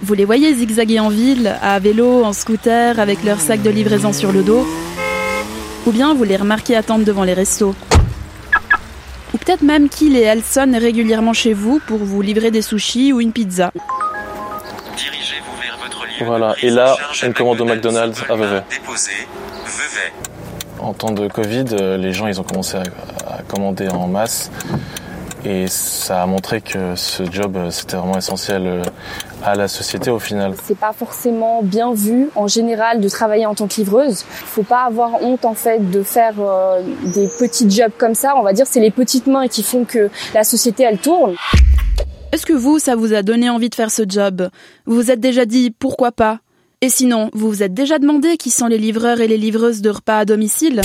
Vous les voyez zigzaguer en ville, à vélo, en scooter, avec leur sac de livraison sur le dos. Ou bien vous les remarquez attendre devant les restos. Ou peut-être même qu'il et elle sonnent régulièrement chez vous pour vous livrer des sushis ou une pizza. Dirigez-vous vers votre lieu Voilà, et là, une commande au McDonald's à Vevey. En temps de Covid, euh, les gens ils ont commencé à, à commander en masse et ça a montré que ce job euh, c'était vraiment essentiel euh, à la société au final. C'est pas forcément bien vu en général de travailler en tant que livreuse. Faut pas avoir honte en fait de faire euh, des petits jobs comme ça. On va dire c'est les petites mains qui font que la société elle tourne. Est-ce que vous, ça vous a donné envie de faire ce job? Vous vous êtes déjà dit pourquoi pas? Et sinon, vous vous êtes déjà demandé qui sont les livreurs et les livreuses de repas à domicile?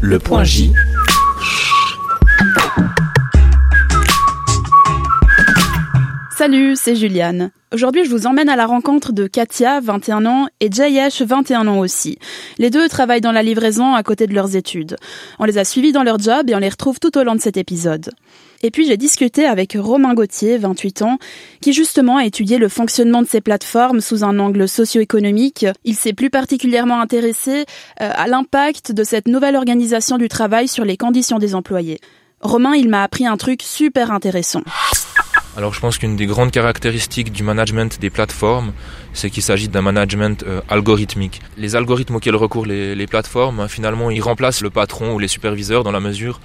Le point J. Salut, c'est Juliane. Aujourd'hui, je vous emmène à la rencontre de Katia, 21 ans, et Jayesh, 21 ans aussi. Les deux travaillent dans la livraison à côté de leurs études. On les a suivis dans leur job et on les retrouve tout au long de cet épisode. Et puis j'ai discuté avec Romain Gauthier, 28 ans, qui justement a étudié le fonctionnement de ces plateformes sous un angle socio-économique. Il s'est plus particulièrement intéressé euh, à l'impact de cette nouvelle organisation du travail sur les conditions des employés. Romain, il m'a appris un truc super intéressant. Alors je pense qu'une des grandes caractéristiques du management des plateformes, c'est qu'il s'agit d'un management euh, algorithmique. Les algorithmes auxquels recourent les, plateformes, finalement, ils remplacent le patron ou les superviseurs dans la mesure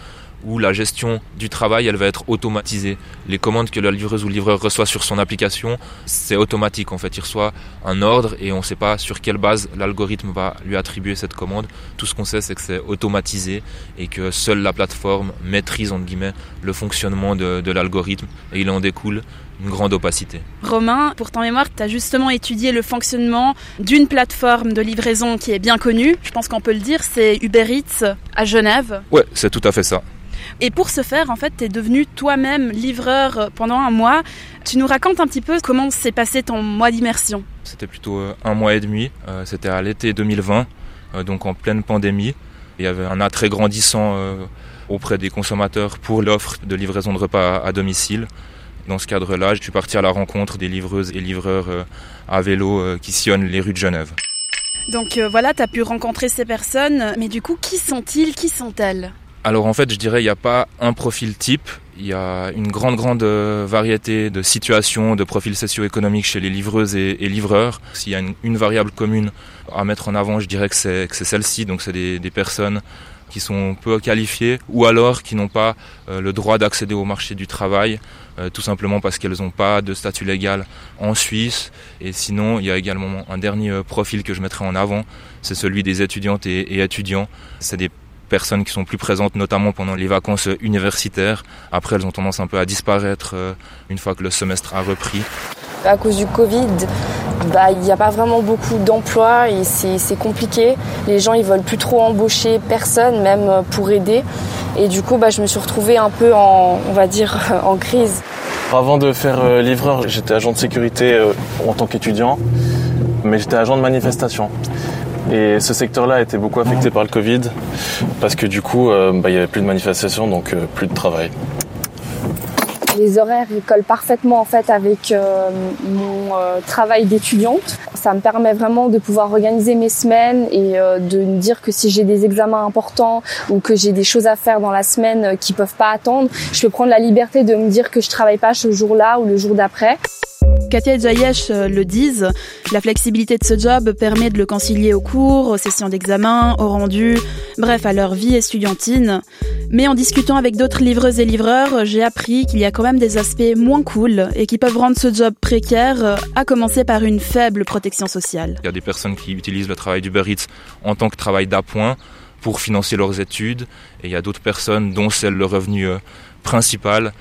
où la gestion du travail, elle va être automatisée. Les commandes que la livreuse ou le livreur reçoit sur son application, c'est automatique. En fait, il reçoit un ordre et on ne sait pas sur quelle base l'algorithme va lui attribuer cette commande. Tout ce qu'on sait, c'est que c'est automatisé et que seule la plateforme maîtrise, entre guillemets, le fonctionnement de, de l'algorithme et il en découle une grande opacité. Romain, pour ton mémoire, tu as justement étudié le fonctionnement d'une plateforme de livraison qui est bien connue. Je pense qu'on peut le dire, c'est Uber Eats à Genève. Ouais, c'est tout à fait ça. Et pour ce faire, en fait, tu es devenu toi-même livreur pendant un mois. Tu nous racontes un petit peu comment s'est passé ton mois d'immersion C'était plutôt euh, un mois et demi. Euh, C'était à l'été 2020, euh, donc en pleine pandémie. Il y avait un attrait grandissant auprès des consommateurs pour l'offre de livraison de repas à, domicile. Dans ce cadre-là, je suis parti à la rencontre des livreuses et livreurs à vélo qui sillonnent les rues de Genève. Donc euh, voilà, tu as pu rencontrer ces personnes, mais du coup, qui sont-ils? Qui sont-elles? Alors en fait, je dirais il n'y a pas un profil type. Il y a une grande, grande euh, variété de situations, de profils socio-économiques chez les livreuses et, livreurs. S'il y a une, variable commune à mettre en avant, je dirais que c'est, celle-ci. Donc c'est des, personnes qui sont peu qualifiées ou alors qui n'ont pas euh, le droit d'accéder au marché du travail, euh, tout simplement parce qu'elles n'ont pas de statut légal en Suisse. Et sinon, il y a également un dernier euh, profil que je mettrai en avant, c'est celui des étudiantes et, et étudiants. C'est des personnes qui sont plus présentes notamment pendant les vacances universitaires. Après, elles ont tendance un peu à disparaître une fois que le semestre a repris. À cause du Covid, bah, il n'y a pas vraiment beaucoup d'emplois et c'est compliqué. Les gens ils veulent plus trop embaucher personne, même pour aider. Et du coup, bah, je me suis retrouvée un peu en, on va dire, en crise. Avant de faire euh, livreur, j'étais agent de sécurité euh, en tant qu'étudiant, mais j'étais agent de manifestation. Et ce secteur-là a été beaucoup affecté par le Covid parce que du coup, euh, bah, il y avait plus de manifestations, donc euh, plus de travail. Les horaires ils collent parfaitement en fait avec euh, mon euh, travail d'étudiante. Ça me permet vraiment de pouvoir organiser mes semaines et euh, de me dire que si j'ai des examens importants ou que j'ai des choses à faire dans la semaine qui peuvent pas attendre, je peux prendre la liberté de me dire que je travaille pas ce jour-là ou le jour d'après. Katia et Jayesh euh, le disent, la flexibilité de ce job permet de le concilier aux cours, aux sessions d'examen, aux rendus, bref, à leur vie estudiantine. Mais en discutant avec d'autres livreuses et livreurs, j'ai appris qu'il y a quand même des aspects moins cool et qui peuvent rendre ce job précaire, à commencer par une faible protection sociale. Il y a des personnes qui utilisent le travail d'Uber Eats en tant que travail d'appoint pour financer leurs études et il y a d'autres personnes dont c'est le revenu euh, principal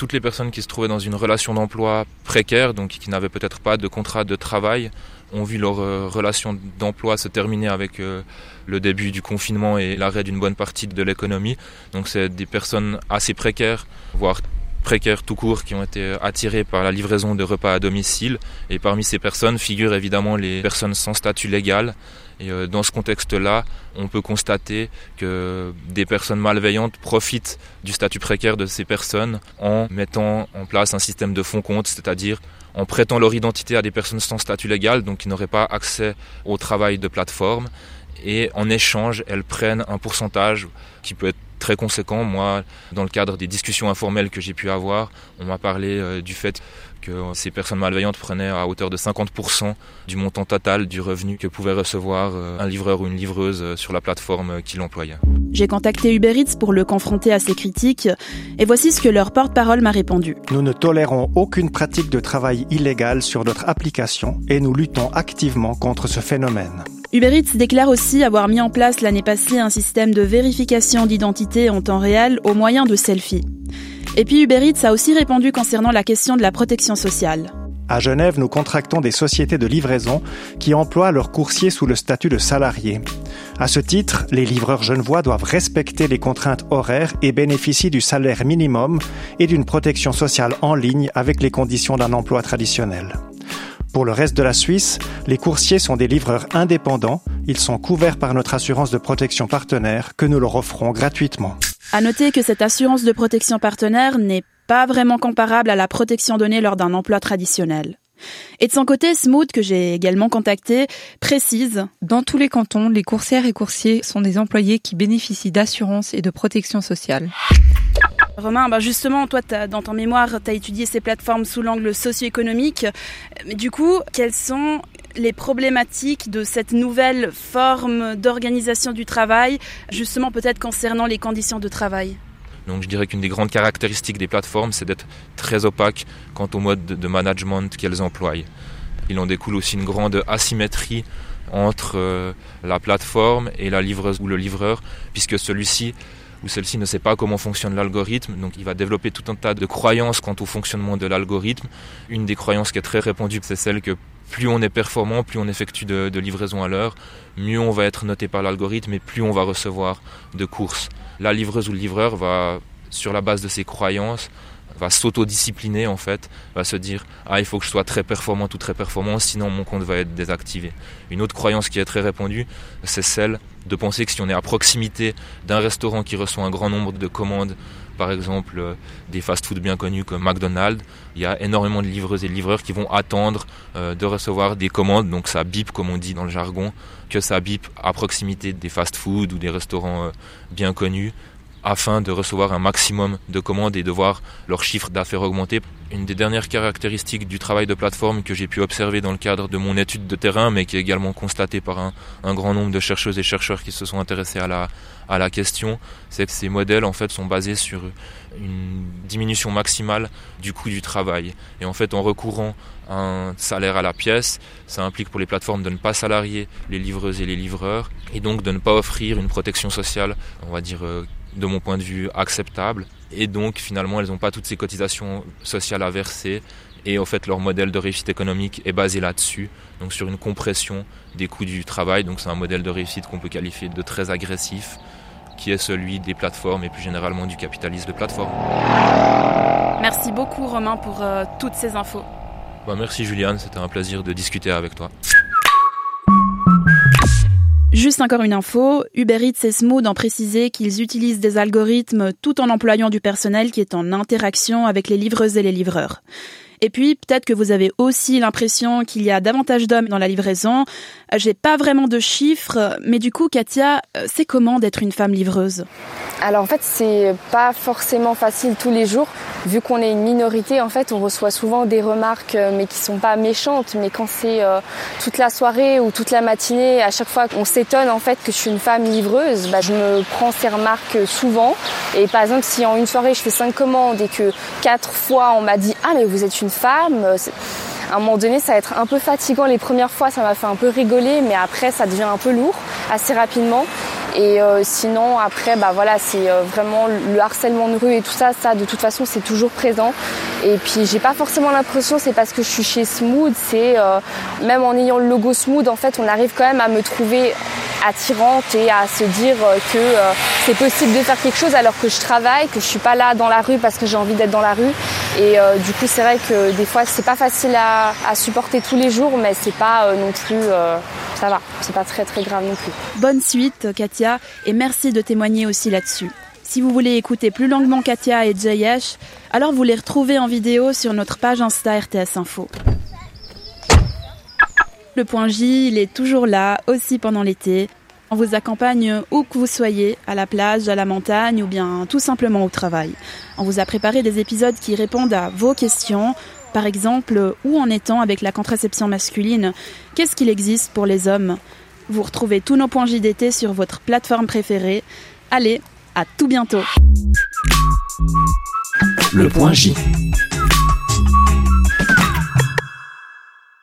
toutes les personnes qui se trouvaient dans une relation d'emploi précaire, donc qui n'avaient peut-être pas de contrat de travail, ont vu leur euh, relation d'emploi se terminer avec euh, le début du confinement et l'arrêt d'une bonne partie de l'économie. Donc c'est des personnes assez précaires, voire précaires tout court qui ont été attirés par la livraison de repas à domicile. Et parmi ces personnes figurent évidemment les personnes sans statut légal. Et euh, dans ce contexte-là, on peut constater que des personnes malveillantes profitent du statut précaire de ces personnes en mettant en place un système de fonds compte, c'est-à-dire en prêtant leur identité à des personnes sans statut légal, donc qui n'auraient pas accès au travail de plateforme. Et en échange, elles prennent un pourcentage qui peut être très conséquent. Moi, dans le cadre des discussions informelles que j'ai pu avoir, on m'a parlé euh, du fait que ces personnes malveillantes prenaient à hauteur de 50% du montant total du revenu que pouvait recevoir euh, un livreur ou une livreuse euh, sur la plateforme qui l'employait. J'ai contacté Uber Eats pour le confronter à ces critiques et voici ce que leur porte-parole m'a répondu. Nous ne tolérons aucune pratique de travail illégal sur notre application et nous luttons activement contre ce phénomène. Uber déclare aussi avoir mis en place l'année passée un système de vérification d'identité en temps réel au moyen de selfies. Et puis Uber a aussi répondu concernant la question de la protection sociale. À Genève, nous contractons des sociétés de livraison qui emploient leurs coursiers sous le statut de salariés. À ce titre, les livreurs genevois doivent respecter les contraintes horaires et bénéficient du salaire minimum et d'une protection sociale en ligne avec les conditions d'un emploi traditionnel. Pour le reste de la Suisse, les coursiers sont des livreurs indépendants. Ils sont couverts par notre assurance de protection partenaire que nous leur offrons gratuitement. À noter que cette assurance de protection partenaire n'est pas vraiment comparable à la protection donnée lors d'un emploi traditionnel. Et de son côté, Smooth, que j'ai également contacté, précise Dans tous les cantons, les coursières et coursiers sont des employés qui bénéficient d'assurance et de protection sociale. Romain, bah justement, toi, dans ton mémoire, tu as étudié ces plateformes sous l'angle socio-économique. Du coup, quelles sont les problématiques de cette nouvelle forme d'organisation du travail, justement peut-être concernant les conditions de travail? Donc je dirais qu'une des grandes caractéristiques des plateformes, c'est d'être très opaque quant au mode de management qu'elles emploient. Il en découle aussi une grande asymétrie entre euh, la plateforme et la livreuse ou le livreur, puisque celui-ci où celle-ci ne sait pas comment fonctionne l'algorithme, donc il va développer tout un tas de croyances quant au fonctionnement de l'algorithme. Une des croyances qui est très répandue, c'est celle que plus on est performant, plus on effectue de, de livraison à l'heure, mieux on va être noté par l'algorithme et plus on va recevoir de courses. La livreuse ou le livreur va, sur la base de ses croyances, va s'autodiscipliner en fait, va se dire ah il faut que je sois très performant ou très performant sinon mon compte va être désactivé. Une autre croyance qui est très répandue, c'est celle de penser que si on est à proximité d'un restaurant qui reçoit un grand nombre de commandes, par exemple euh, des fast-foods bien connus comme McDonald's, il y a énormément de livreuses et de livreurs qui vont attendre euh, de recevoir des commandes, donc ça bip comme on dit dans le jargon, que ça bip à proximité des fast-foods ou des restaurants euh, bien connus afin de recevoir un maximum de commandes et de voir leur chiffre d'affaires augmenter. Une des dernières caractéristiques du travail de plateforme que j'ai pu observer dans le cadre de mon étude de terrain, mais qui est également constatée par un, grand nombre de chercheuses et chercheurs qui se sont intéressés à la, à la question, c'est que ces modèles en fait sont basés sur une diminution maximale du coût du travail. Et en fait, en recourant à un salaire à la pièce, ça implique pour les plateformes de ne pas salarier les livreuses et les livreurs, et donc de ne pas offrir une protection sociale, on va dire euh, de mon point de vue, acceptable. Et donc, finalement, elles n'ont pas toutes ces cotisations sociales à verser. Et en fait, leur modèle de réussite économique est basé là-dessus, donc sur une compression des coûts du travail. Donc, c'est un modèle de réussite qu'on peut qualifier de très agressif, qui est celui des plateformes et plus généralement du capitalisme de plateforme. Merci beaucoup, Romain, pour euh, toutes ces infos. Bah, merci, Juliane. C'était un plaisir de discuter avec toi. Juste encore une info, Uber Eats et Smooth ont précisé qu'ils utilisent des algorithmes tout en employant du personnel qui est en interaction avec les livreuses et les livreurs. Et puis, peut-être que vous avez aussi l'impression qu'il y a davantage d'hommes dans la livraison. J'ai pas vraiment de chiffres, mais du coup, Katia, euh, c'est comment d'être une femme livreuse? Alors en fait, c'est pas forcément facile tous les jours. Vu qu'on est une minorité, en fait, on reçoit souvent des remarques, euh, mais qui sont pas méchantes. Mais quand c'est euh, toute la soirée ou toute la matinée, à chaque fois qu'on s'étonne en fait que je suis une femme livreuse, bah, je me prends ces remarques souvent. Et par exemple, si en une soirée je fais cinq commandes et que quatre fois on m'a dit ah mais vous êtes une femme. Euh, à un moment donné, ça va être un peu fatigant. Les premières fois, ça m'a fait un peu rigoler, mais après, ça devient un peu lourd assez rapidement. Et euh, sinon, après, bah voilà, c'est euh, vraiment le harcèlement de rue et tout ça. Ça, de toute façon, c'est toujours présent. Et puis, j'ai pas forcément l'impression, c'est parce que je suis chez Smooth. C'est même en ayant le logo Smooth, en fait, on arrive quand même à me trouver attirante et à se dire que c'est possible de faire quelque chose alors que je travaille, que je suis pas là dans la rue parce que j'ai envie d'être dans la rue. Et du coup, c'est vrai que des fois, c'est pas facile à, à, supporter tous les jours, mais c'est pas non plus, ça va, c'est pas très très grave non plus. Bonne suite, Katia, et merci de témoigner aussi là-dessus. Si vous voulez écouter plus longuement Katia et JH, alors vous les retrouvez en vidéo sur notre page Insta RTS Info. Le point J, il est toujours là, aussi pendant l'été. On vous accompagne où que vous soyez, à la plage, à la montagne ou bien tout simplement au travail. On vous a préparé des épisodes qui répondent à vos questions. Par exemple, où en est-on avec la contraception masculine? Qu'est-ce qu'il existe pour les hommes? Vous retrouvez tous nos points J d'été sur votre plateforme préférée. Allez, à tout bientôt. Le point J.